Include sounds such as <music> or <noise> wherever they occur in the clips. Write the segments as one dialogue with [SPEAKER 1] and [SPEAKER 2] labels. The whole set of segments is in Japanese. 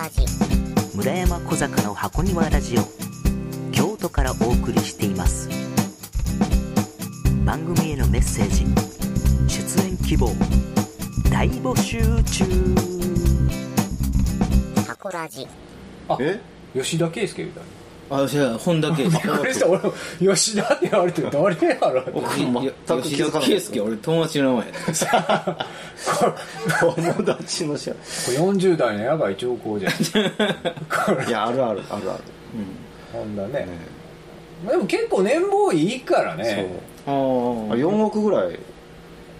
[SPEAKER 1] ラジ
[SPEAKER 2] 村山小坂の箱庭ラジオ。京都からお送りしています。番組へのメッセージ。出演希望。大募集中。
[SPEAKER 1] 箱ラジ。
[SPEAKER 3] え？
[SPEAKER 4] 吉田圭佑みたい
[SPEAKER 5] あじゃあ本田圭
[SPEAKER 4] なびっくりした。俺も吉田って言われて誰やろって。
[SPEAKER 3] 僕全く気づかなか
[SPEAKER 5] 圭
[SPEAKER 3] っ
[SPEAKER 5] 佑俺友達の名前や
[SPEAKER 3] た友達の試合
[SPEAKER 4] これ40代のやばい兆候じゃん。<laughs>
[SPEAKER 3] いやあるあるあるある。
[SPEAKER 4] ほんだね。
[SPEAKER 3] ね。
[SPEAKER 4] でも結構年俸いいから
[SPEAKER 3] そう。
[SPEAKER 4] ね
[SPEAKER 5] あ
[SPEAKER 3] あ4億ぐらい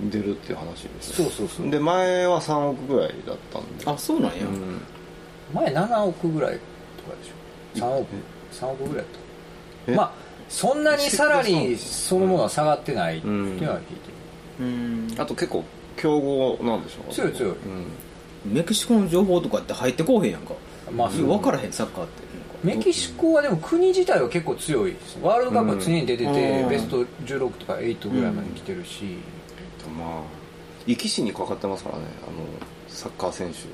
[SPEAKER 3] 出るっていう話です
[SPEAKER 4] そうそうそう。
[SPEAKER 3] で前は3億ぐらいだったんで。
[SPEAKER 5] ああそうなんや、
[SPEAKER 3] うん。
[SPEAKER 4] 前7億ぐらいとかでしょ。3億3億ぐらいだっ
[SPEAKER 3] え？
[SPEAKER 4] たまあそんなにサラリーそのものは下がってないっていう。のは聞いてる
[SPEAKER 5] うん。
[SPEAKER 3] あと結構強豪なんでしょ
[SPEAKER 4] 強い強い。
[SPEAKER 3] うん。
[SPEAKER 5] メキシコの情報とかって入ってこうへんやんか。
[SPEAKER 4] まあそう。
[SPEAKER 5] 分からへんサッカーって
[SPEAKER 4] メキシコはでも国自体は結構強いですワールドカップは常に出てて、
[SPEAKER 5] うん。
[SPEAKER 4] ベスト16とか8ぐらいまで来てるし、
[SPEAKER 3] まあ生き死にかかってますからね。あのサッカー選手の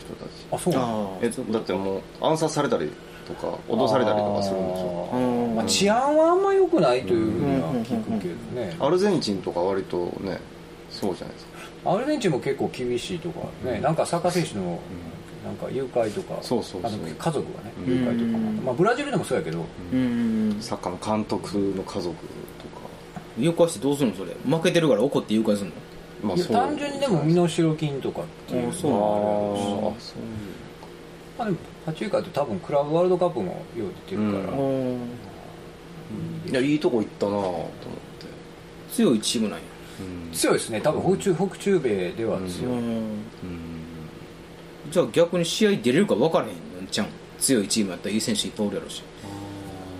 [SPEAKER 3] 人たち。
[SPEAKER 4] あそう
[SPEAKER 3] えだってもう暗殺されたりとか脅されたりとかするんですよ。
[SPEAKER 4] あー。
[SPEAKER 5] うん
[SPEAKER 4] まあ、治安はあんま良くないというふうには聞くけどね、
[SPEAKER 3] アルゼンチンとか割とねそうじゃないですか。
[SPEAKER 4] アルゼンチンも結構厳しいとかねなんかサッカー選手のなんか誘拐とか
[SPEAKER 3] そうそうそう。
[SPEAKER 4] 家族がね
[SPEAKER 3] うん。
[SPEAKER 4] 誘拐とか。まあブラジルでもそうやけど。
[SPEAKER 5] うん。
[SPEAKER 3] サッカーの監督の家族とか。
[SPEAKER 5] 誘拐してどうするのそれ？負けてるから怒って誘拐するの？
[SPEAKER 3] まそう。
[SPEAKER 4] 単純にでも身代金とかっていうのはあるし。
[SPEAKER 3] ーそう
[SPEAKER 4] まあでもパチューカって多分クラブワールドカップもよう出てるから、
[SPEAKER 3] ういやいいとこ行ったなと思って。
[SPEAKER 5] 強いチームなんや。
[SPEAKER 4] 強いですね。多分北中北中米では強い、
[SPEAKER 3] うん。
[SPEAKER 5] じゃあ逆に試合出れるか分からへんのちゃん強いチームやったらいい選手いっぱいおるやろし。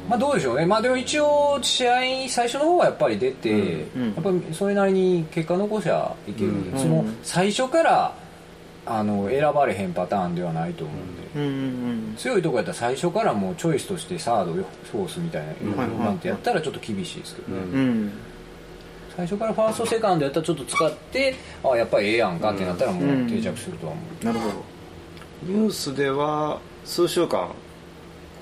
[SPEAKER 4] まあどうでしょう。ねまあでも一応試合最初の方はやっぱり出て、
[SPEAKER 5] うん。
[SPEAKER 4] やっぱりそれなりに結果残しゃいけるんで、
[SPEAKER 5] うん。
[SPEAKER 4] その最初からあの選ばれへんパターンではないと思うんで、
[SPEAKER 5] うん
[SPEAKER 4] 強いとこやったら最初からもうチョイスとしてサードフォースみたいな、
[SPEAKER 3] ん
[SPEAKER 4] なんてやったらちょっと厳しいですけどね、
[SPEAKER 3] うん。
[SPEAKER 5] うん
[SPEAKER 4] 最初からファーストセカンドやったらちょっと使ってああやっぱりええやんかってなったらもう定着するとは思う、
[SPEAKER 5] なるほど。
[SPEAKER 3] ニュースでは数週間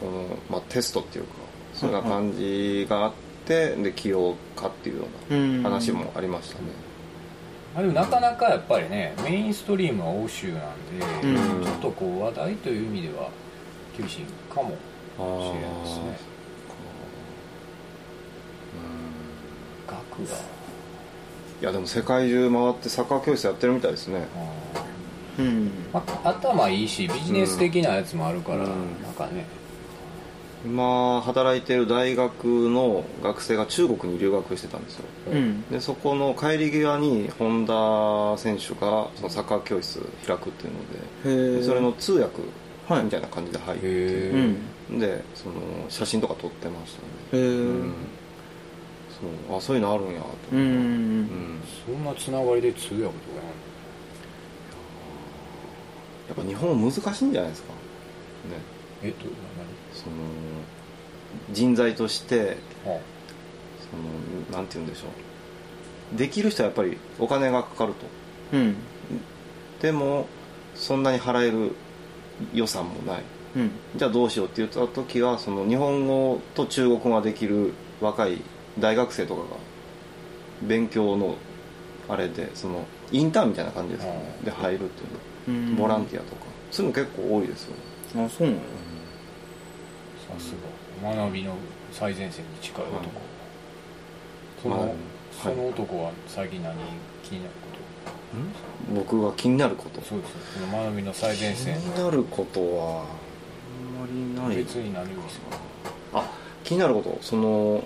[SPEAKER 3] この、まあ、テストっていうかそんな感じがあってで起用かっていうよう
[SPEAKER 5] うん。
[SPEAKER 3] な話もありましたね。
[SPEAKER 4] まあ、でもなかなかやっぱりねメインストリームは欧州なんで、
[SPEAKER 5] うん。
[SPEAKER 4] ちょっとこう話題という意味では厳しいかもしれないですね。額が。
[SPEAKER 3] いやでも世界中回ってサッカー教室やってるみたいですね。
[SPEAKER 5] うん。
[SPEAKER 4] まあ、頭いいしビジネス的なやつもあるから、
[SPEAKER 3] うん。
[SPEAKER 4] なんかね
[SPEAKER 3] 今働いてる大学の学生が中国に留学してたんですよ。
[SPEAKER 5] うん。
[SPEAKER 3] でそこの帰り際に本田選手がそのサッカー教室開くっていうのでそれの通訳
[SPEAKER 5] はい。
[SPEAKER 3] みたいな感じで入って、
[SPEAKER 4] へ
[SPEAKER 5] うん。
[SPEAKER 3] でその写真とか撮ってましたねうん。そう。あそういうのあるんやと
[SPEAKER 5] う
[SPEAKER 3] 思って。
[SPEAKER 5] ん
[SPEAKER 4] そんなつながりで通訳とか
[SPEAKER 3] やっぱ日本難しいんじゃないですか。ね
[SPEAKER 4] やんえっと
[SPEAKER 3] その人材として
[SPEAKER 4] 何あ
[SPEAKER 3] そのなんて言うんでしょう。できる人はやっぱりお金がかかると。
[SPEAKER 5] うん。
[SPEAKER 3] でもそんなに払える予算もない。
[SPEAKER 5] うん。
[SPEAKER 3] じゃあどうしようって言った時はその日本語と中国語ができる若い大学生とかが勉強のあれでそのインターンみたいな感じですかね。
[SPEAKER 4] うん
[SPEAKER 3] で入るっていう
[SPEAKER 5] うん。
[SPEAKER 3] のボランティアとか。そういうの結構多いですよ
[SPEAKER 5] あそうなの？
[SPEAKER 4] さすが学びの最前線に近い男、
[SPEAKER 3] はい
[SPEAKER 4] その、その男は最近何気になるこ
[SPEAKER 3] 僕が気になること。
[SPEAKER 4] とそうですよ。その学びの最前
[SPEAKER 3] 気
[SPEAKER 4] 線
[SPEAKER 3] になることはあんまりない。
[SPEAKER 4] 別に何ですか？
[SPEAKER 3] あ気になること。その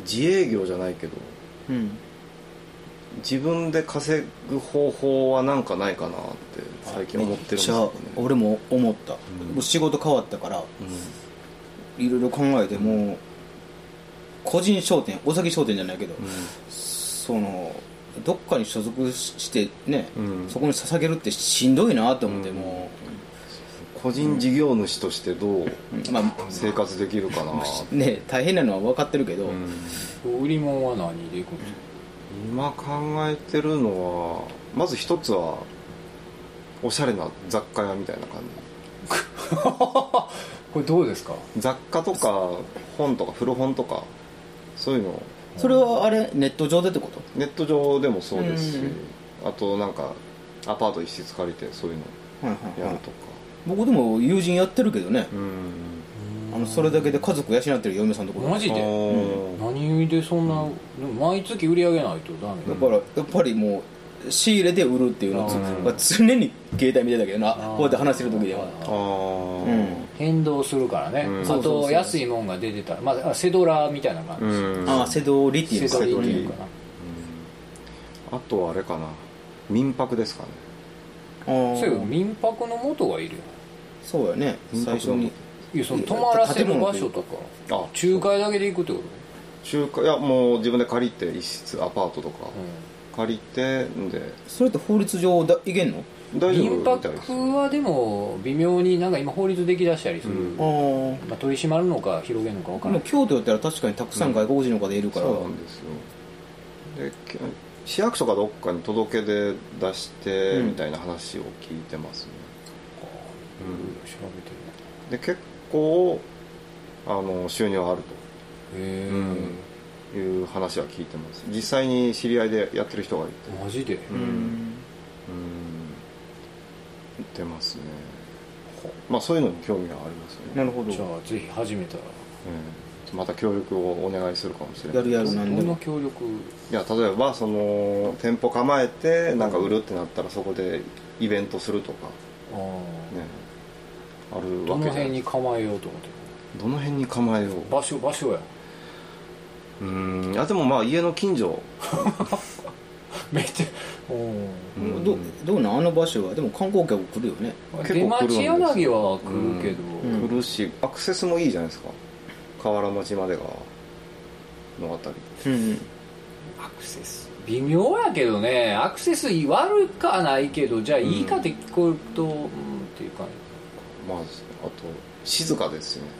[SPEAKER 3] 自営業じゃないけど。
[SPEAKER 5] うん
[SPEAKER 3] 自分で稼ぐ方法はなんかないかなって最近思ってるんです
[SPEAKER 5] じゃあ
[SPEAKER 3] よね
[SPEAKER 5] 俺も思った、
[SPEAKER 3] うん。
[SPEAKER 5] もう仕事変わったからいろいろ考えてもう個人商店お酒商店じゃないけど、そのどっかに所属してね、
[SPEAKER 3] うん。
[SPEAKER 5] そこに捧げるってしんどいなと思って、
[SPEAKER 3] う。ん
[SPEAKER 5] も
[SPEAKER 3] 個人事業主としてどう
[SPEAKER 5] う、まあ
[SPEAKER 3] 生活できるかな、
[SPEAKER 5] ね大変なのは分かってるけど、
[SPEAKER 3] うん。
[SPEAKER 4] 売り物は何でいくんですか？
[SPEAKER 3] 今考えてるのはまず一つはおしゃれな雑貨屋みたいな感 <laughs>
[SPEAKER 4] これどうですか？
[SPEAKER 3] じ雑貨とか本とか古本とかそういうの。を
[SPEAKER 5] それはあれネット上でってこと？
[SPEAKER 3] ネット上でもそうですし
[SPEAKER 5] うん。
[SPEAKER 3] あとなんかアパート一室借りてそういうの
[SPEAKER 5] はいはいはい。
[SPEAKER 3] やるとか。
[SPEAKER 5] 僕でも友人やってるけどね。
[SPEAKER 3] うん
[SPEAKER 5] あのそれだけで家族養ってる嫁さんのところ。
[SPEAKER 4] マジで？何でそんな、毎月売り上げないとダメ。
[SPEAKER 5] だからやっぱりもう仕入れて売るっていうのをつ
[SPEAKER 4] うん
[SPEAKER 5] まあ常に携帯見てたけどな。こうやって話してる時では。
[SPEAKER 3] あー。
[SPEAKER 5] うん
[SPEAKER 4] 変動するからね、
[SPEAKER 3] うん。
[SPEAKER 4] あと安いもんが出てたら、まあ、セドラみたいな感じ、
[SPEAKER 3] うん。
[SPEAKER 5] ああセドリっていう
[SPEAKER 4] セ
[SPEAKER 5] の
[SPEAKER 4] ドリっていうか。な
[SPEAKER 3] あとはあれかな。民泊ですかね。
[SPEAKER 4] そういう民泊の元がいるよ。
[SPEAKER 5] そうやね。最初に
[SPEAKER 4] いやその泊まらせる場所とか。
[SPEAKER 3] あ
[SPEAKER 4] 仲介だけで行くってこ
[SPEAKER 3] 中華いやもう自分で借りて一室アパートとか。
[SPEAKER 4] と、
[SPEAKER 3] 借りてんで。
[SPEAKER 5] それって法律上だいけんの？
[SPEAKER 3] 大丈夫
[SPEAKER 4] 民泊はでも微妙になんか今法律できだしたりする、
[SPEAKER 3] うん。
[SPEAKER 5] ああ
[SPEAKER 4] まあ、取り締まるのか広げるのか分
[SPEAKER 5] で
[SPEAKER 4] からない
[SPEAKER 5] も京都やったら確かにたくさん外国人の方いるから、
[SPEAKER 3] そうなんですよ。でけ市役所かどっかに届け出出して
[SPEAKER 5] うん。
[SPEAKER 3] みたいな話を聞いてますね、
[SPEAKER 4] 調べてるね
[SPEAKER 3] で結構あの収入はある
[SPEAKER 4] へ
[SPEAKER 3] という話は聞いてます。実際に知り合いでやってる人がいて。
[SPEAKER 4] えマジで、
[SPEAKER 3] うん。うん。言ってますね。まあそういうのに興味がありますよね、
[SPEAKER 5] なるほど。
[SPEAKER 4] じゃあぜひ始めたら。
[SPEAKER 3] うん。また協力をお願いするかもしれない。
[SPEAKER 5] やるやる
[SPEAKER 4] どん
[SPEAKER 5] なんでも。
[SPEAKER 4] な協力。
[SPEAKER 3] いや例えばその店舗構えてなんか売るってなったらそこでイベントするとか。
[SPEAKER 4] あ
[SPEAKER 3] ねある
[SPEAKER 4] どの
[SPEAKER 3] わけじゃない
[SPEAKER 4] 辺に構えようと思ってる
[SPEAKER 3] どの辺に構えよう。
[SPEAKER 4] 場所場所や。
[SPEAKER 3] うーん。いやでもまあ家の近所。<laughs>
[SPEAKER 4] めっちゃ
[SPEAKER 3] うん。
[SPEAKER 5] どどうなん？あの場所は。でも観光客来るよね。
[SPEAKER 3] 結
[SPEAKER 4] 出
[SPEAKER 3] 構来るんで
[SPEAKER 4] 町柳は来るけど、
[SPEAKER 5] うん。
[SPEAKER 3] 来るしアクセスもいいじゃないですか。河原町までがのあたり。
[SPEAKER 5] うん
[SPEAKER 4] アクセス。微妙やけどね。アクセス悪かはないけどじゃあいいかって聞こえると、うん、っていうか
[SPEAKER 3] まああと静かですよね。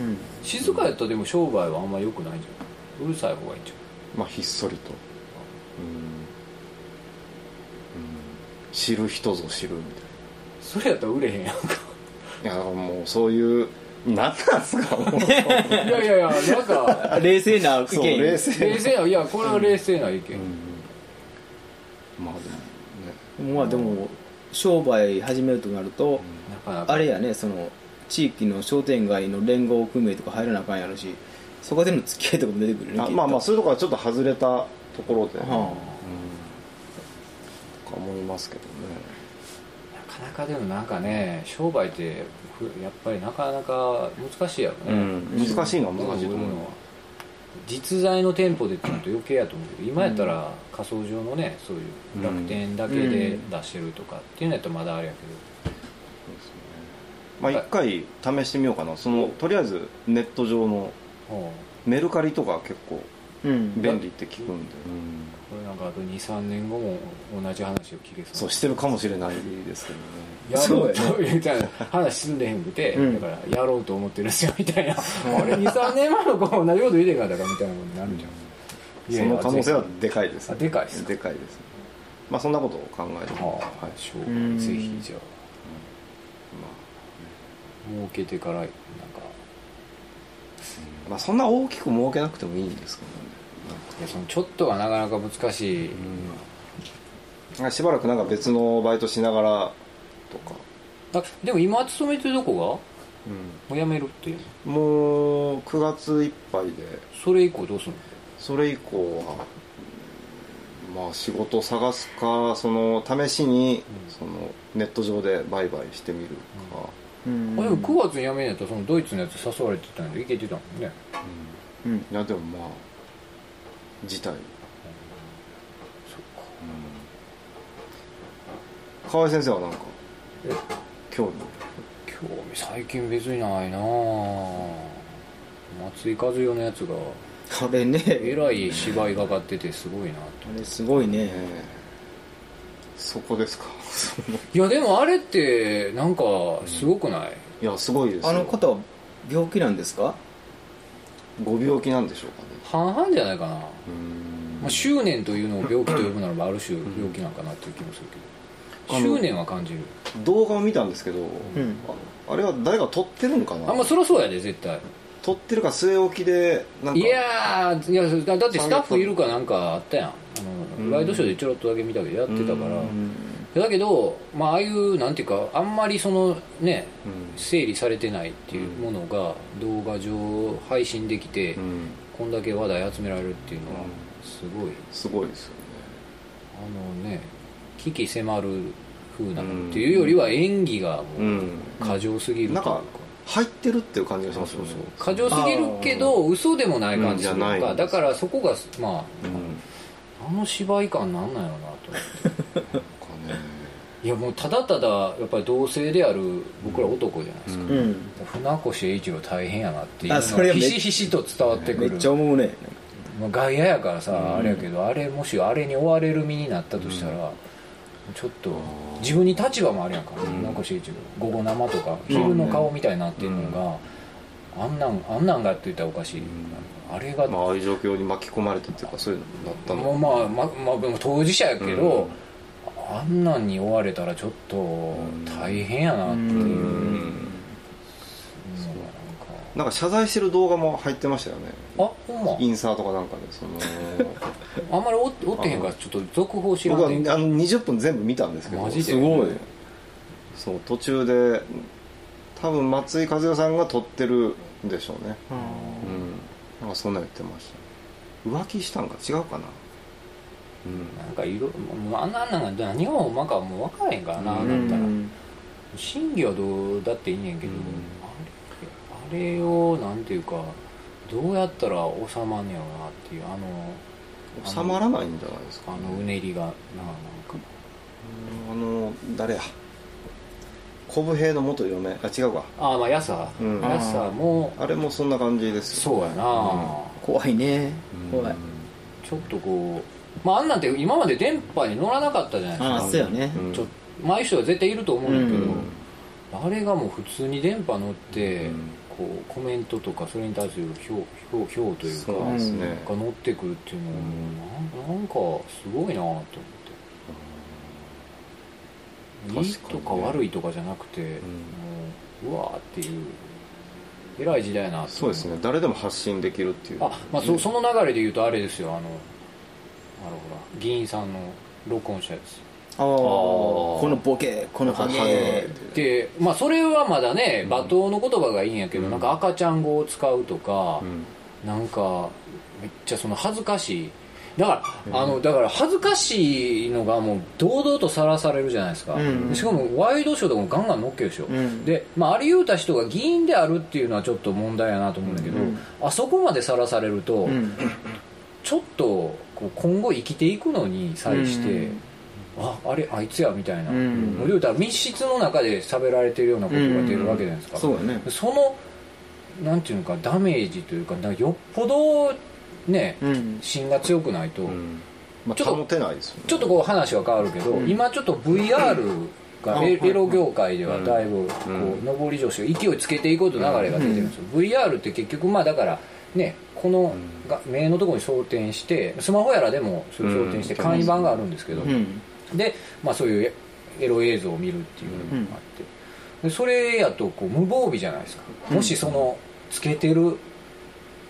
[SPEAKER 5] うん。
[SPEAKER 4] 静かやったらでも商売はあんま良くないんじゃん。うるさい方がいいんじ
[SPEAKER 3] あのまあひっそりと。うん、うん、知る人ぞ知るみたいな。
[SPEAKER 4] それやったら売れへんやんか。
[SPEAKER 3] いやもうそういう何なんすかもう。<laughs>
[SPEAKER 4] いやいやいやなんか
[SPEAKER 5] 冷静な意
[SPEAKER 3] そう
[SPEAKER 5] 見
[SPEAKER 3] 冷静。
[SPEAKER 4] 冷静。ないやこれは冷静な意見、
[SPEAKER 3] うん。まあでもね。
[SPEAKER 5] まあでも商売始めるとなると、あれやねその地域の商店街の連合組合とか入らなあかんやろしそこでの付き合いとかも出てくるね
[SPEAKER 3] あまあまあそういうところはちょっと外れたところで、ね
[SPEAKER 5] は
[SPEAKER 3] うん。とか思いますけどね。
[SPEAKER 4] なかなかでもなんかね商売ってふやっぱりなかなか難しいやろね、
[SPEAKER 3] うん。難しいのは難しいと思う。
[SPEAKER 4] のは。実在の店舗でってなると余計やと思うけど今やったら仮想上のねそういう楽天だけで出してるとかっていうのやったらまだあれやけ
[SPEAKER 3] まあ一回試してみようかな。そのとりあえずネット上のメルカリとか結構
[SPEAKER 5] うん。
[SPEAKER 3] 便利って聞くんで、
[SPEAKER 4] これなんかあと23年後も同じ話を聞けそう。
[SPEAKER 3] そうしてるかもしれないですけどね。
[SPEAKER 4] やろう
[SPEAKER 5] そうや
[SPEAKER 4] とみたいな話進んでへんくて、
[SPEAKER 5] うん
[SPEAKER 4] だからやろうと思ってるんですよみたいな、<laughs> あれ23年前の子同じこと言うてんかったかみたいなことになるじゃん、いやいや
[SPEAKER 3] その可能性はでかいです。
[SPEAKER 4] あでかいっすか
[SPEAKER 3] でかいです。ねまあそんなことを考えて。
[SPEAKER 4] はあ、
[SPEAKER 3] はい。
[SPEAKER 4] ぜひじゃあ。
[SPEAKER 3] ま
[SPEAKER 4] 儲けてからなんか
[SPEAKER 3] あ、まあそんな大きく儲けなくてもいいんですけどね
[SPEAKER 4] いやそのちょっとがなかなか難しい、
[SPEAKER 3] なん。かしばらくなんか別のバイトしながらとか、
[SPEAKER 4] あでも今勤めてるとこが？もう辞めるっていうの？
[SPEAKER 3] もう9月いっぱいで。
[SPEAKER 4] それ以降どうするの？
[SPEAKER 3] それ以降はまあ仕事を探すかその試しにそのネット上で売買してみるか、
[SPEAKER 5] うん。
[SPEAKER 4] あでも9月に辞めんやったらそのドイツのやつ誘われてたんで行けてたもんね。
[SPEAKER 5] うん。
[SPEAKER 3] いやでもまあ自体、うん、河合先生はなんか
[SPEAKER 4] え？
[SPEAKER 3] 興味？
[SPEAKER 4] 興味最近別にないなぁ松井和代のやつが
[SPEAKER 5] あれね。
[SPEAKER 4] えらい芝居がかっててすごいなと。
[SPEAKER 5] あれすごいね。
[SPEAKER 3] ええそこですか。<laughs>
[SPEAKER 4] いやでもあれってなんかすごくない、
[SPEAKER 3] いやすごいですよ。
[SPEAKER 5] あの方は病気なんですか？
[SPEAKER 3] ご病気なんでしょうかね。
[SPEAKER 4] 半々じゃないかな、
[SPEAKER 3] うん。
[SPEAKER 4] まあ、執念というのを病気と呼ぶならばある種病気なんかなっていう気もするけど。執念は感じる。
[SPEAKER 3] 動画を見たんですけど、
[SPEAKER 5] ん。
[SPEAKER 3] ああれは誰が撮ってるんかな？
[SPEAKER 4] あんまそりゃそうやで絶対
[SPEAKER 3] 撮ってるか据え置きでなんか。
[SPEAKER 4] いやーいやだだってスタッフいるかなんかあったやん。あの、
[SPEAKER 3] うん。
[SPEAKER 4] ワイドショーでちょろっとだけ見たけどやってたから、
[SPEAKER 3] うん。
[SPEAKER 4] だけど、まあああいうなんていうかあんまりそのね
[SPEAKER 3] うん。
[SPEAKER 4] 整理されてないっていうものが動画上配信できて、
[SPEAKER 3] うん。
[SPEAKER 4] こんだけ話題集められるっていうのはすごい。
[SPEAKER 3] すごいですよね。
[SPEAKER 4] あのね危機迫る風なのっていうよりは演技がも
[SPEAKER 3] う
[SPEAKER 4] うん。過剰すぎるというか。
[SPEAKER 3] なんか入ってるっていう感じがしますよね。
[SPEAKER 4] 過剰すぎるけど嘘でもない感じするのか、
[SPEAKER 3] うんじゃない。
[SPEAKER 4] だからそこがまあ
[SPEAKER 3] うん。
[SPEAKER 4] あの芝居感なんなんやろうなと。思って
[SPEAKER 3] かね
[SPEAKER 4] いやもうただただやっぱり同性である僕ら男じゃないですか、
[SPEAKER 3] うん。
[SPEAKER 5] うん
[SPEAKER 4] 船越英一郎大変やなっていうの
[SPEAKER 5] あそれはめ
[SPEAKER 4] がひしひしと伝わってく
[SPEAKER 5] め
[SPEAKER 4] る
[SPEAKER 5] っちゃ思うね。
[SPEAKER 4] まあ外野やからさ、
[SPEAKER 3] うん
[SPEAKER 4] あれやけどあれもしあれに追われる身になったとしたら、ちょっと。自分に立場もあるやんか、
[SPEAKER 3] ん。
[SPEAKER 4] 船越英一郎午後生とか昼の顔みたいになってるのが、あんなんあんなんがって言ったらおかしい、あれが、
[SPEAKER 3] まあああいう状況に巻き込まれたっていうかそういうのだったの。
[SPEAKER 4] もうまあままあでも当事者やけど、あんなんに追われたらちょっと大変やなっていうなんか
[SPEAKER 3] 謝罪してる動画も入ってましたよね。
[SPEAKER 4] あほんま。
[SPEAKER 3] インサーとかなんかでその。<laughs>
[SPEAKER 4] あんまり追って追ってへんからちょっと続報知ら
[SPEAKER 3] 僕はあの20分全部見たんですけど。
[SPEAKER 4] マジで？す
[SPEAKER 5] ごい。
[SPEAKER 3] そう途中で多分松井和代さんが撮ってるんでしょうね。うん。なんかそんなん言ってました。浮気したんか違うかな。うん。
[SPEAKER 4] なんかいろもうあんなあんなんが何がほんまかもう分からへんからな、
[SPEAKER 3] うん。
[SPEAKER 4] だったら真偽はどうだっていいねんけど、
[SPEAKER 3] うん。
[SPEAKER 4] あれあれをなんていうかどうやったら収まんねやろなっていうあの
[SPEAKER 3] 収まらないんじゃないですか
[SPEAKER 4] あのうねりがななんか
[SPEAKER 3] あの誰や？小武平の元嫁あ違うか。
[SPEAKER 4] ああまあやさ、
[SPEAKER 3] うん。
[SPEAKER 4] やさも
[SPEAKER 3] あれもそんな感じですよ。
[SPEAKER 4] そうやな、
[SPEAKER 5] 怖いね。怖い。
[SPEAKER 4] ちょっとこうまああんなんて今まで電波に乗らなかったじゃないですか。
[SPEAKER 5] ああそうやね。
[SPEAKER 3] うん。
[SPEAKER 4] ちょまあああいう人は絶対いると思うんだけど、
[SPEAKER 5] うん。
[SPEAKER 4] あれがもう普通に電波乗って、
[SPEAKER 3] うん
[SPEAKER 4] こうコメントとかそれに対する評評評というか
[SPEAKER 3] そうですね。
[SPEAKER 4] が乗ってくるっていうのは、なん。なんかすごいなと思って、いいとか悪いとかじゃなくて、もううわーっていう偉い時代やな
[SPEAKER 3] そうですね。誰でも発信できるっていう。
[SPEAKER 4] あ、まあ、そその流れで言うとあれですよ。あのあのほら議員さんの録音したやつ
[SPEAKER 5] このボケこのハゲ
[SPEAKER 4] でまあそれはまだね罵倒の言葉がいいんやけど、
[SPEAKER 3] うん。
[SPEAKER 4] なんか赤ちゃん語を使うとか
[SPEAKER 3] う、ん。
[SPEAKER 4] なんかめっちゃその恥ずかしい。だから、あのだから恥ずかしいのがもう堂々とさらされるじゃないですか、
[SPEAKER 5] うん。
[SPEAKER 4] しかもワイドショーとかもガンガン乗っけるでしょ、
[SPEAKER 5] うん。
[SPEAKER 4] で、まあ、あり言うた人が議員であるっていうのはちょっと問題やなと思うんだけど、
[SPEAKER 5] うん。
[SPEAKER 4] あそこまでさらされると、
[SPEAKER 5] うん。
[SPEAKER 4] ちょっとこう今後生きていくのに際して、
[SPEAKER 5] うん
[SPEAKER 4] ああれあいつやみたいな、
[SPEAKER 5] うん。
[SPEAKER 4] もう言うたら密室の中で喋られてるようなことが出るわけじゃないですか、
[SPEAKER 5] そうやね。
[SPEAKER 4] そのなんていうのかダメージというかかよっぽどね
[SPEAKER 5] うん。
[SPEAKER 4] 芯が強くないと、
[SPEAKER 3] うん。ま
[SPEAKER 4] ちょっと
[SPEAKER 3] あ保てないですよね。
[SPEAKER 4] ちょっとこう話は変わるけど、
[SPEAKER 5] うん。
[SPEAKER 4] 今ちょっと VR がエロ業界ではだいぶこ
[SPEAKER 3] うん。
[SPEAKER 4] う上り調子が勢いつけていこうと流れが出てる。ん。ですよ、VR って結局まあだからねこのが目のところに装填してスマホやらでもそれ装填して
[SPEAKER 3] うん
[SPEAKER 4] 簡易版があるんですけど、
[SPEAKER 5] うん
[SPEAKER 4] で、まあ、そういうエロ映像を見るっていうのがあって、でそれやとこう無防備じゃないですか、もしそのつけてる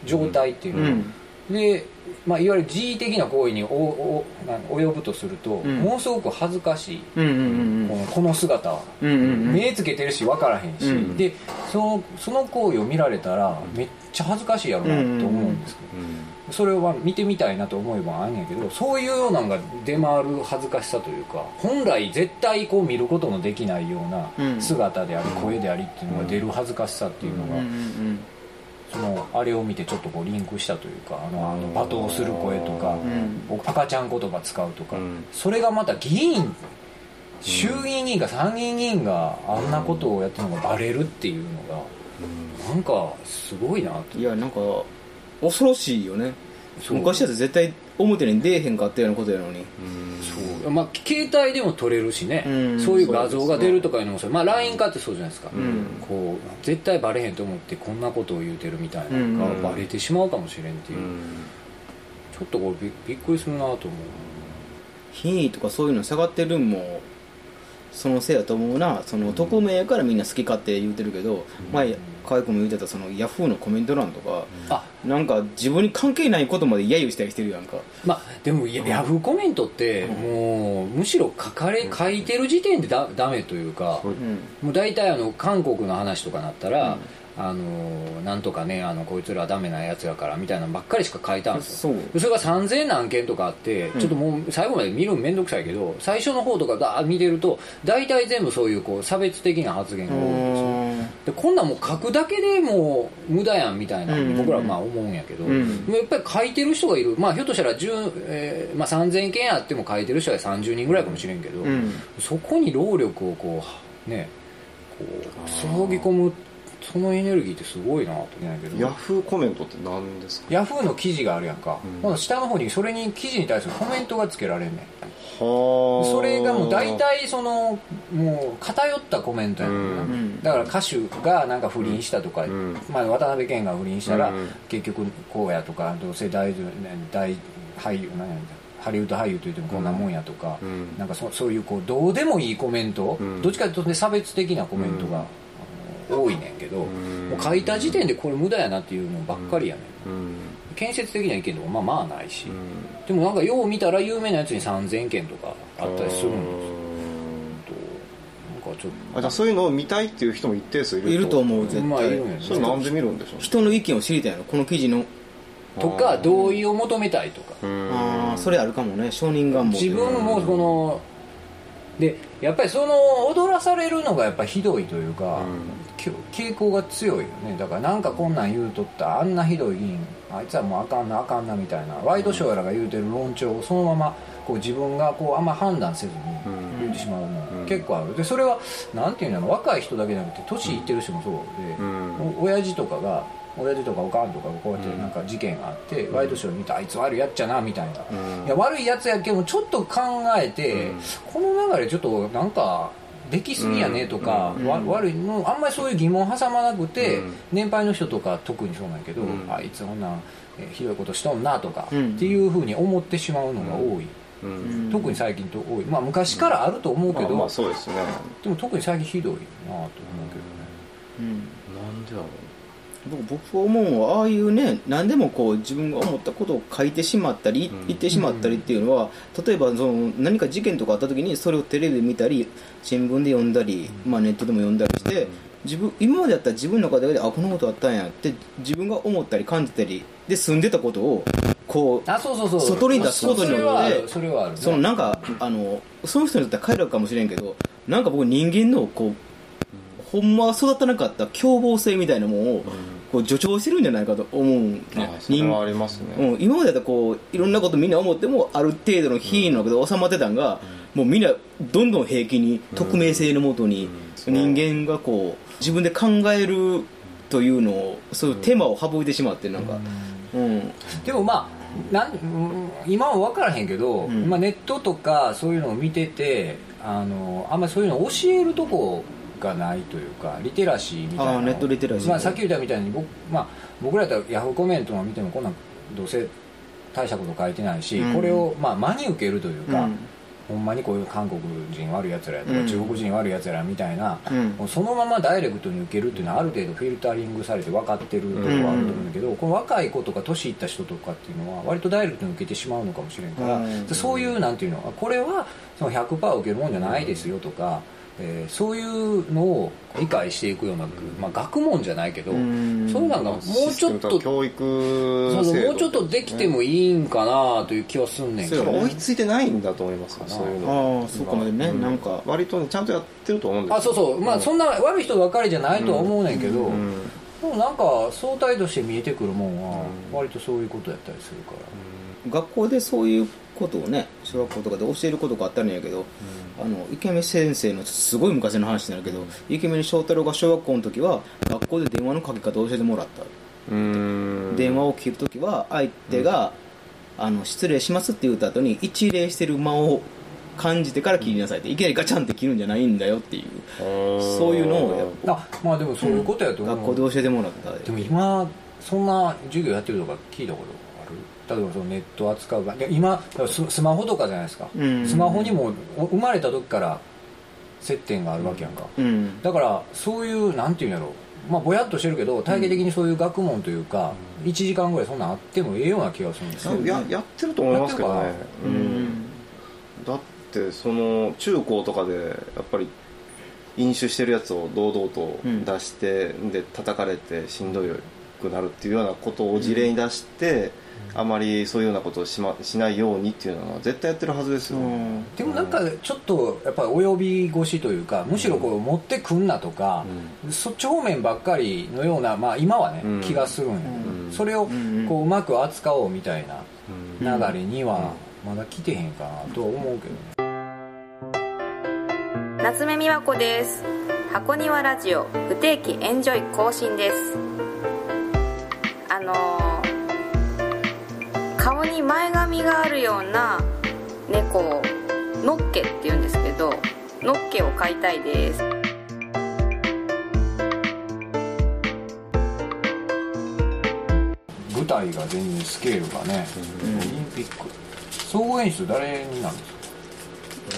[SPEAKER 4] 状態っていうのが、
[SPEAKER 5] うん。
[SPEAKER 4] で、まあ、いわゆる自慰的な行為におお及ぶとすると、
[SPEAKER 5] ん。
[SPEAKER 4] ものすごく恥ずかしい、
[SPEAKER 5] うんうん
[SPEAKER 4] このこの姿は、
[SPEAKER 5] うんうんうん。
[SPEAKER 4] 目つけてるし分からへんし、
[SPEAKER 5] うん。
[SPEAKER 4] でそのその行為を見られたらめっちゃ恥ずかしいやろなって思うんですけど、それは見てみたいなと思えばあんねんけどそういうようなのが出回る恥ずかしさというか本来絶対こう見ることのできないよう
[SPEAKER 5] う
[SPEAKER 4] なん。姿であり声でありっていうのが出る恥ずかしさっていうのが、
[SPEAKER 5] うんうん
[SPEAKER 4] そのあれを見てちょっとこうリンクしたというかあの罵倒する声とか、
[SPEAKER 5] うん。
[SPEAKER 4] 赤ちゃん言葉使うとか、
[SPEAKER 3] うん。
[SPEAKER 4] それがまた議員衆議院議員が参議院議員があんなことをやってるのがバレるっていうのがなんかすごいなと。
[SPEAKER 5] いやなんか恐ろしいよね。昔だと絶対表に出えへんかったようなことやのに。
[SPEAKER 4] そう。まあ携帯でも撮れるしね、
[SPEAKER 5] うん。
[SPEAKER 4] そういう画像が出るとかいうのもそう。まあ LINE 化ってそうじゃないですか、
[SPEAKER 5] ん。
[SPEAKER 4] こう絶対バレへんと思ってこんなことを言うてるみたいなの
[SPEAKER 5] うん。
[SPEAKER 4] がバレてしまうかもしれんっていう、ちょっとこれびびっくりするなと思う。
[SPEAKER 5] 品位とかそういうの下がってるんもそのせいだと思うなその匿名やからみんな好き勝手言うてるけど、前河合君も言うてたそのヤフーのコメント欄とか
[SPEAKER 4] あ。
[SPEAKER 5] なんか自分に関係ないことまで揶揄したりしてるやんか。
[SPEAKER 4] まあでもヤヤフーコメントってもうむしろ書かれ書いてる時点でだダメというかもう大体あの韓国の話とかなったら、あのなんとかねあのこいつらはダメなやつらからみたいなのばっかりしか書いたんですよ。
[SPEAKER 5] そ
[SPEAKER 4] れが3000何件とかあって、
[SPEAKER 5] ん。
[SPEAKER 4] ちょっともう最後まで見るのめんどくさいけど最初の方とかだー見てると大体全部そういうこう差別的な発言が多いんですよ。でこんなんもう書くだけでもう無駄やんみたいな、
[SPEAKER 5] うん
[SPEAKER 4] 僕らはまあ思うんやけど、
[SPEAKER 5] うん。
[SPEAKER 4] やっぱり書いてる人がいる、まあ、ひょっとしたら、10えーまあ、3000件あっても書いてる人が30人ぐらいかもしれんけど、
[SPEAKER 5] うん。
[SPEAKER 4] そこに労力をこうねこう注ぎ込むそのエネルギーってすごいなと思うんやけど。
[SPEAKER 3] ヤフーコメントって何ですか？
[SPEAKER 4] ヤフーの記事があるやんか、
[SPEAKER 3] うん。
[SPEAKER 4] 下の方にそれに記事に対するコメントがつけられんねん。
[SPEAKER 3] はあ。
[SPEAKER 4] それがもう大体そのもう偏ったコメントやねんな、
[SPEAKER 5] ん。
[SPEAKER 4] だから歌手がなんか不倫したとか、
[SPEAKER 3] うん。
[SPEAKER 4] まあ、渡辺謙が不倫したら、
[SPEAKER 3] うん。
[SPEAKER 4] 結局こうやとかどうせ大大俳優なんやハリウッド俳優といってもこんなもんやとか、
[SPEAKER 3] うん。
[SPEAKER 4] なんかそそういうこうどうでもいいコメント、
[SPEAKER 3] うん。
[SPEAKER 4] どっちかというとね差別的なコメントが、多いねんけど、
[SPEAKER 3] ん。
[SPEAKER 4] もう書いた時点でこれ無駄やなっていうのばっかりやねん、
[SPEAKER 3] うん。
[SPEAKER 4] 建設的な意見とかまあまあないし、
[SPEAKER 3] うん。
[SPEAKER 4] でもなんかよう見たら有名なやつに3000件とかあったりするんです。よなんかちょっ
[SPEAKER 3] あじゃあそういうのを見たいっていう人も一定数いる
[SPEAKER 5] いると思う
[SPEAKER 4] と
[SPEAKER 5] 絶
[SPEAKER 4] まあいるん
[SPEAKER 3] それなんで見るんでしょうね。
[SPEAKER 5] 人の意見を知りたいのこの記事の。
[SPEAKER 4] とか同意を求めたいとか。
[SPEAKER 3] うん。
[SPEAKER 5] ああそれあるかもね。承認願望
[SPEAKER 4] 自分もこのでやっぱりその踊らされるのがやっぱひどいというか、傾向が強いよね。だからなんかこんなん言うとった。あんなひどい議員あいつはもうあかんなあかんなみたいな。ワイドショーやらが言うてる論調をそのままこう自分がこうあんま判断せずに
[SPEAKER 3] うん。
[SPEAKER 4] 言ってしまうの
[SPEAKER 3] うん。
[SPEAKER 4] 結構ある。でそれはなんていうんだろ。う若い人だけじゃなくて年いってる人もそうで、
[SPEAKER 3] うん。
[SPEAKER 4] お親父とかが親父とかおかんとかがこうやってなんか事件があって、ワイドショー見てあいつ悪いやっちゃなみたいな、
[SPEAKER 3] うん。
[SPEAKER 4] いや悪いやつやけどちょっと考えて、
[SPEAKER 3] うん。
[SPEAKER 4] この流れちょっとなんかできすぎやねとか、
[SPEAKER 5] うん。
[SPEAKER 4] わ悪いのあんまりそういう疑問挟まなくて、
[SPEAKER 3] うん。
[SPEAKER 4] 年配の人とか特にそうなんやけど、
[SPEAKER 3] うん。
[SPEAKER 4] あいつこんなひどいことしとんなとか、
[SPEAKER 5] うん。
[SPEAKER 4] っていうふうに思ってしまうのが多い、特に最近と多い。まあ昔からあると思うけど、
[SPEAKER 3] まあまあそうですね。
[SPEAKER 4] でも特に最近ひどいなと思うけどね、
[SPEAKER 5] うん。
[SPEAKER 3] なんでだろ
[SPEAKER 5] 僕僕は思うのはああいうね何でもこう自分が思ったことを書いてしまったり、
[SPEAKER 3] うん。
[SPEAKER 5] 言ってしまったりっていうのは例えばその何か事件とかあった時にそれをテレビで見たり新聞で読んだり、まあ、ネットでも読んだりして、自分今までやったら自分の中であこんなことあったんやって自分が思ったり感じたりで住んでたことをこう
[SPEAKER 4] あそうそうそう。
[SPEAKER 5] 外に出すことによって
[SPEAKER 4] そ
[SPEAKER 5] のなんかあのその人にとっては快楽かもしれんけどなんか僕人間のこうほんまは育たなかった凶暴性みたいなものをこう助長してるんじゃないかと思うんね
[SPEAKER 3] あそれはありますね。
[SPEAKER 5] うん、今までだったらこういろんなことみんな思ってもある程度の品位の中で収まってたんが、もうみんなどんどん平気に匿名性のもとに
[SPEAKER 3] うん。
[SPEAKER 5] 人間がこう自分で考えるというのをそういう手間を省いてしまってなんか、うん。
[SPEAKER 4] でもまあなんうん今は分からへんけど、
[SPEAKER 5] うん。
[SPEAKER 4] まあ、ネットとかそういうのを見ててあのあんまりそういうのを教えるとこがないというかリテラシーみたいな
[SPEAKER 5] あーネットリテラシー。
[SPEAKER 4] まあ、さっき言ったみたいに僕,、まあ、僕らやったらヤフーコメントを見てもこんなんどうせ大したこと書いてないし、
[SPEAKER 5] うん。
[SPEAKER 4] これを、まあ、真に受けるというか、
[SPEAKER 5] うん。
[SPEAKER 4] ほんまにこういう韓国人悪いやつらやとか、
[SPEAKER 5] うん。
[SPEAKER 4] 中国人悪いやつらみたいな、
[SPEAKER 5] うん。
[SPEAKER 4] そのままダイレクトに受けるっていうのはある程度フィルタリングされて分かってるところはあると思うんだけど、この若い子とか年いった人とかっていうのは割とダイレクトに受けてしまうのかもしれんから、
[SPEAKER 5] うん。
[SPEAKER 4] そういうなんていうのこれはその100%受けるもんじゃないですよとか、えーそういうのを理解していくような、まあ、学問じゃないけど、
[SPEAKER 5] うん。
[SPEAKER 4] そういうのがもうちょっと
[SPEAKER 3] 教育
[SPEAKER 4] そうそうもうちょっとできてもいいんかなという気はすんねんけど
[SPEAKER 5] ね。
[SPEAKER 3] 追いついてないんだと思いますよそういうの。
[SPEAKER 5] ああそうかもね、
[SPEAKER 3] うん。
[SPEAKER 5] なんか
[SPEAKER 3] 割とねちゃんとやってると思うんですよ。
[SPEAKER 4] あそうそう。まあそんな悪い人ばかりじゃないとは思うねんけど、
[SPEAKER 3] うん。
[SPEAKER 4] でもなんか相対として見えてくるもんは割とそういうことやったりするから、
[SPEAKER 5] 学校でそういうことをね小学校とかで教えることがあったんやけど、あの池目先生のすごい昔の話になるけど、池目翔太郎が小学校の時は学校で電話のかけ方を教えてもらった、
[SPEAKER 3] うん。
[SPEAKER 5] 電話を切る時は相手が、あの失礼しますって言った後に一礼してる間を感じてから切りなさいっていきなりガチャンって切るんじゃないんだよっていうそういうのをやっ
[SPEAKER 4] あまあでもそういうことやと思う、
[SPEAKER 5] 学校で教えてもらった。
[SPEAKER 4] でも今そんな授業やってるとか聞いたこと例えばそのネット扱うがで今ススマホとかじゃないですか、
[SPEAKER 5] うん。
[SPEAKER 4] スマホにもお生まれた時から接点があるわけやんか、
[SPEAKER 5] うん。
[SPEAKER 4] だからそういうなんていうんやろまあぼやっとしてるけど体系的にそういう学問というか、1時間ぐらいそんなんあってもええような気がするんですよ、
[SPEAKER 3] ややってると思いますけどね。だってその中高とかでやっぱり飲酒してるやつを堂々と出して、で叩かれてしんどくなるっていうようなことを事例に出して、あまりそういうようなことをし,、ま、しないようにっていうのは絶対やってるはずですよ、
[SPEAKER 5] うん。
[SPEAKER 4] でもなんかちょっとやっぱり及び腰というかむしろこう持ってくんなとか、そっち方面ばっかりのような、まあ、今はね、
[SPEAKER 3] うん。
[SPEAKER 4] 気がするんやそれを
[SPEAKER 5] うん
[SPEAKER 4] こううまく扱おうみたい
[SPEAKER 3] うん。
[SPEAKER 4] な流れにはまだ来てへんかなとは思うけどね。
[SPEAKER 1] 夏目美和子です。箱庭ラジオ不定期エンジョイ更新ですあのー顔に前髪があるような猫をのっけって言うんですけどのっけを飼いたいです。
[SPEAKER 4] 舞台が全然スケールがね、オリンピック。総合演出誰になるんですか？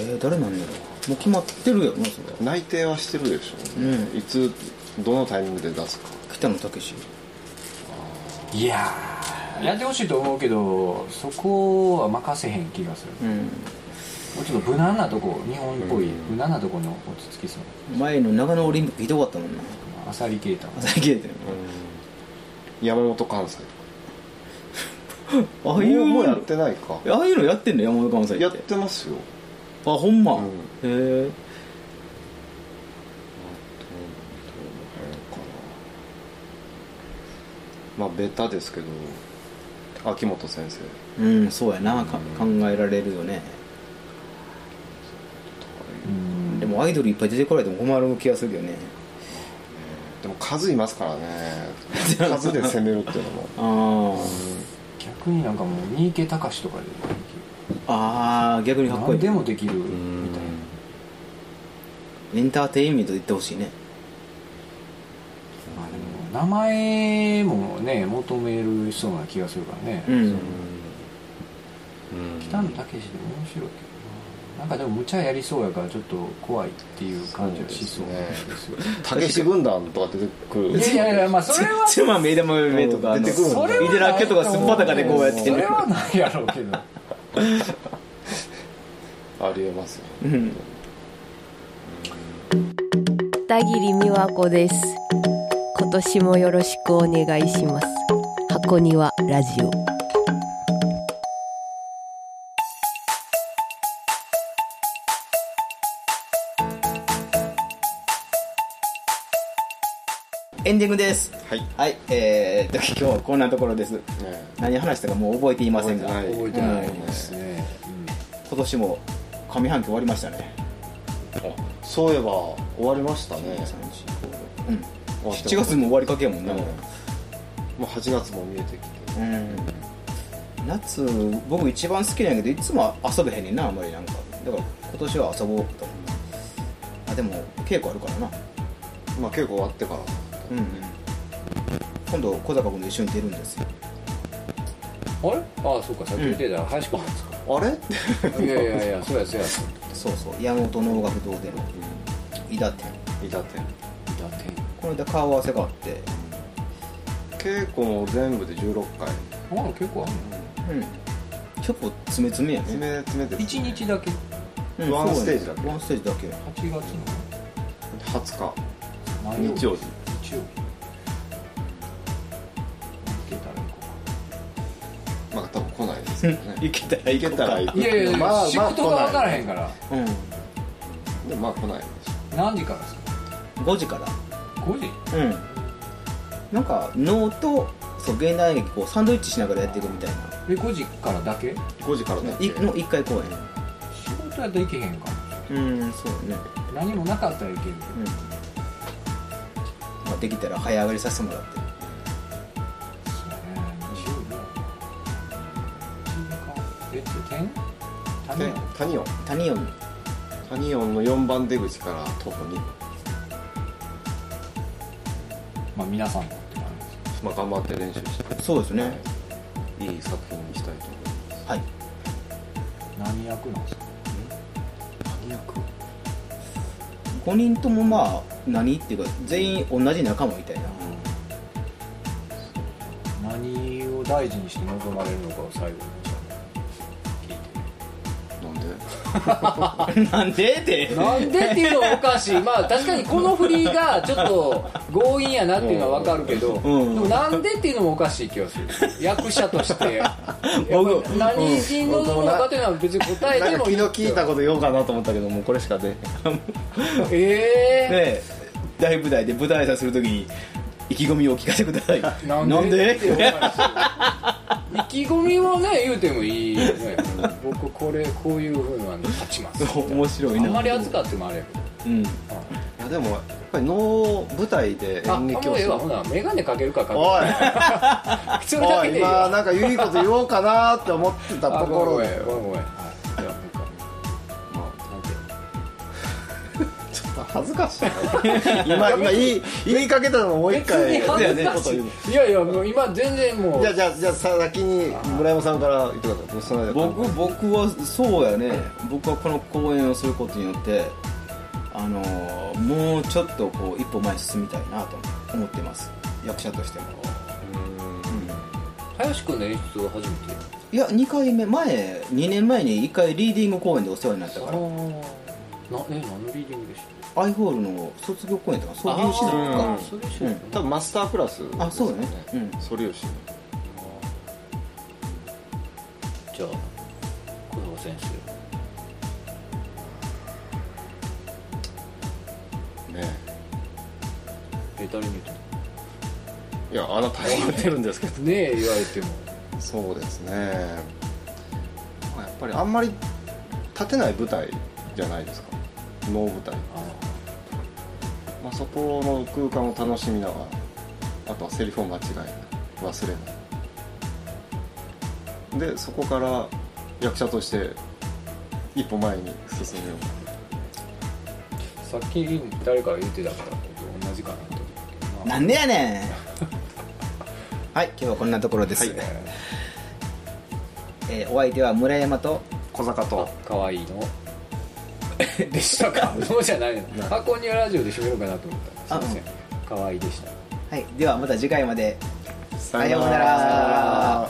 [SPEAKER 5] えー、誰なんだろう。もう決まってるよなそれは。
[SPEAKER 3] 内定はしてるでしょうね、
[SPEAKER 5] う
[SPEAKER 3] いつどのタイミングで出すか。
[SPEAKER 5] 北野武
[SPEAKER 4] いやーやってほしいと思うけどそこは任せへん気がする。
[SPEAKER 5] うん。
[SPEAKER 4] もうちょっと無難なとこ日本っぽい
[SPEAKER 3] うん。
[SPEAKER 4] 無難なとこに落ち着きそう。
[SPEAKER 5] 前の長野オリンピックひどかったもんな。
[SPEAKER 4] アサリケーター
[SPEAKER 5] 朝消えてる
[SPEAKER 3] 山本関西 <laughs>
[SPEAKER 5] ああいう
[SPEAKER 3] もうもうやってないか。
[SPEAKER 5] ああいうのやってんの山本関西って。
[SPEAKER 3] やってますよ。
[SPEAKER 5] あほんま、
[SPEAKER 3] うん。
[SPEAKER 5] へえ
[SPEAKER 3] まあベタですけど秋元先生。
[SPEAKER 5] うんそうやなか考えられるよね。
[SPEAKER 4] うん。
[SPEAKER 5] でもアイドルいっぱい出てこられても困る気がするよね。
[SPEAKER 3] でも数いますからね。<laughs> 数で攻めるっていうのも。
[SPEAKER 5] あ
[SPEAKER 4] 逆になんかもう三池隆とかで
[SPEAKER 5] あああ逆にかっこい
[SPEAKER 4] 何
[SPEAKER 5] い
[SPEAKER 4] でもできるみたいな。
[SPEAKER 5] エンターテインメントで言ってほしいね
[SPEAKER 4] 名前もね求めるそうな気がするからね、
[SPEAKER 5] うん。
[SPEAKER 4] 北野武で面白いけどな。なんかでも無茶やりそうやからちょっと怖いっていう感じはしそう。なんですよ
[SPEAKER 3] たけし軍団とか出てくる。
[SPEAKER 4] いやいやいや <laughs> まあそれは
[SPEAKER 5] ちょまあ目玉目とか
[SPEAKER 3] 出てくる
[SPEAKER 4] それは
[SPEAKER 5] 井手らっきょとかすっぱだかでこうやって
[SPEAKER 4] それはないやろうけど。<laughs>
[SPEAKER 3] ありえますよ。
[SPEAKER 5] うん。
[SPEAKER 6] 片桐美和子です。今年もよろしくお願いします。箱庭ラジオ。
[SPEAKER 5] エンディングです。
[SPEAKER 3] はい。
[SPEAKER 5] はい。えー、っと今日はこんなところです。
[SPEAKER 3] ね
[SPEAKER 5] 何話したかもう覚えていませんが。
[SPEAKER 3] 覚えて
[SPEAKER 4] 覚えてないですね、
[SPEAKER 5] 今年も上半期終わりましたね。
[SPEAKER 3] あそういえば終わりましたね。
[SPEAKER 5] うん7月も終わりかけやもんな、
[SPEAKER 3] うん。もう8月も見えてきて。
[SPEAKER 5] うん。夏僕一番好きなんやけどいつも遊べへんねんなあんまりなんか。だから今年は遊ぼうと思って。あでも稽古あるからな。
[SPEAKER 3] まあ稽古終わってから。
[SPEAKER 5] うんうん。今度小坂君と一緒に出るんですよ。
[SPEAKER 4] あれ？ああそうかさっき言ってた林君ですか、
[SPEAKER 3] あれ？
[SPEAKER 4] いやいやいやそうやそうや。
[SPEAKER 5] そうそう。山本能楽堂での伊田店。
[SPEAKER 3] 伊達店。
[SPEAKER 4] だって
[SPEAKER 5] この間顔合わせがあって。
[SPEAKER 3] 稽古も全部で16回。
[SPEAKER 4] あ結構ある
[SPEAKER 5] うん。結構詰め詰めや
[SPEAKER 3] 詰
[SPEAKER 5] ね
[SPEAKER 3] め詰めて
[SPEAKER 4] 1日だけ？
[SPEAKER 5] うん
[SPEAKER 3] ワンステージだけ。
[SPEAKER 5] そうワンステージだけ。
[SPEAKER 4] 8月の
[SPEAKER 3] ？20日。
[SPEAKER 4] 何
[SPEAKER 3] 日？曜日。
[SPEAKER 4] 日曜日。行けたら行こ
[SPEAKER 3] まあ多分来ないですけどね。<laughs>
[SPEAKER 5] 行けたら行
[SPEAKER 3] 行けたら行く。
[SPEAKER 4] ういやいやいや、
[SPEAKER 3] まあ
[SPEAKER 4] シフトが分からへんから。
[SPEAKER 5] うん
[SPEAKER 3] でもまあ来ないでし
[SPEAKER 4] 何時からですか
[SPEAKER 5] ？5時から
[SPEAKER 4] 5時
[SPEAKER 5] うん。なんか能とそう現代劇こうサンドイッチしながらやっていくみたいな。
[SPEAKER 4] え5時からだけ？
[SPEAKER 3] ょ5時からだけ。
[SPEAKER 5] いの1回公演。
[SPEAKER 4] 仕事やったら行けへんか
[SPEAKER 5] うんそうね。
[SPEAKER 4] 何もなかったら行ける。
[SPEAKER 5] うん、まあ、できたら早上がりさせてもらって。
[SPEAKER 4] けどそうやね日曜日な1時間？え点？谷？
[SPEAKER 3] で谷音
[SPEAKER 5] 谷音
[SPEAKER 3] 谷音の4番出口から徒歩2分
[SPEAKER 4] まあ皆さんもって感じ。です
[SPEAKER 3] まあ頑張って練習して。
[SPEAKER 5] そうですね。
[SPEAKER 3] いい作品にしたいと思います。
[SPEAKER 5] はい。
[SPEAKER 4] 何役なんですか？
[SPEAKER 3] 何役
[SPEAKER 5] ？5人ともまあ何っていうか全員同じ仲間みたいな。
[SPEAKER 4] 何を大事にして臨まれるのかを最後に <laughs>
[SPEAKER 3] なんで
[SPEAKER 5] って。
[SPEAKER 4] なんでっていうのはおかしい。まあ確かにこの振りがちょっと強引やなっていうのは分かるけど、
[SPEAKER 5] ん。
[SPEAKER 4] でもなんでっていうのもおかしい気がする。役者として。<laughs> やっぱ何しに臨むのかっていうのは別に答えてもいい。
[SPEAKER 3] 昨日聞いたこと言おうかなと思ったけどもうこれしか出
[SPEAKER 4] え <laughs> え
[SPEAKER 5] ね大舞台で舞台挨拶するときに意気込みを聞かせてください。
[SPEAKER 4] なんで
[SPEAKER 5] なんで
[SPEAKER 4] 意気込みをね言うてもいいよね。僕これこういうふうなの立ちます。<laughs>
[SPEAKER 5] 面白いな。
[SPEAKER 4] あんまり扱ってもあれやけど。
[SPEAKER 5] うん。
[SPEAKER 3] いやでもやっぱり能舞台で
[SPEAKER 4] あ
[SPEAKER 3] 演劇をする。
[SPEAKER 4] もうええわほな眼鏡かけるかか。ける
[SPEAKER 3] おい。
[SPEAKER 4] かそれだけでいいわ
[SPEAKER 3] 今なんかいいこと言おうかなって思ってたところで。
[SPEAKER 4] あごめんごめん
[SPEAKER 3] 恥ずかしい。今今言い言いかけたのをもう一回。
[SPEAKER 4] い。いやいやもう今全然もう。
[SPEAKER 3] じゃあじゃあじゃあ先に村山さんから言ってください。
[SPEAKER 5] 僕僕はそうやね。僕はこの公演をすることによってあのーもうちょっとこう一歩前に進みたいなと思ってます。役者としても。
[SPEAKER 4] 林くんの演出は初めて
[SPEAKER 5] いや2回目前2年前に1回リーディング公演でお世話になったから
[SPEAKER 4] なえ何のリーディングでした
[SPEAKER 5] アイホールの卒業公演とかそういうしない
[SPEAKER 3] うん
[SPEAKER 5] か
[SPEAKER 4] それ一緒
[SPEAKER 5] うん。
[SPEAKER 3] 多分マスタークラス
[SPEAKER 5] あそうだね。
[SPEAKER 3] ですよ
[SPEAKER 5] うん。
[SPEAKER 3] 素粒子
[SPEAKER 4] じゃあ工藤先生。
[SPEAKER 3] ね
[SPEAKER 4] え。誰に言っ
[SPEAKER 3] いやあなた言ってるんですけど。
[SPEAKER 4] たねえ言われても。
[SPEAKER 3] そうですね。まあやっぱりあんまり立てない舞台じゃないですか能舞台、まあ、そこの空間を楽しみながらあとはセリフを間違えない忘れな。いでそこから役者として一歩前に進むよう
[SPEAKER 4] さっき誰かが言ってたから僕同じかなと思って
[SPEAKER 5] なんでやねん。はい今日はこんなところです、
[SPEAKER 3] はい。
[SPEAKER 5] えーお相手は村山と。
[SPEAKER 3] 小坂と。
[SPEAKER 4] かわいいの <laughs> でしたか？そうじゃないの。箱庭ラジオで締めようかなと思った。すいません。かわいいでした。
[SPEAKER 5] はい。ではまた次回まで。
[SPEAKER 3] さ
[SPEAKER 5] ようなら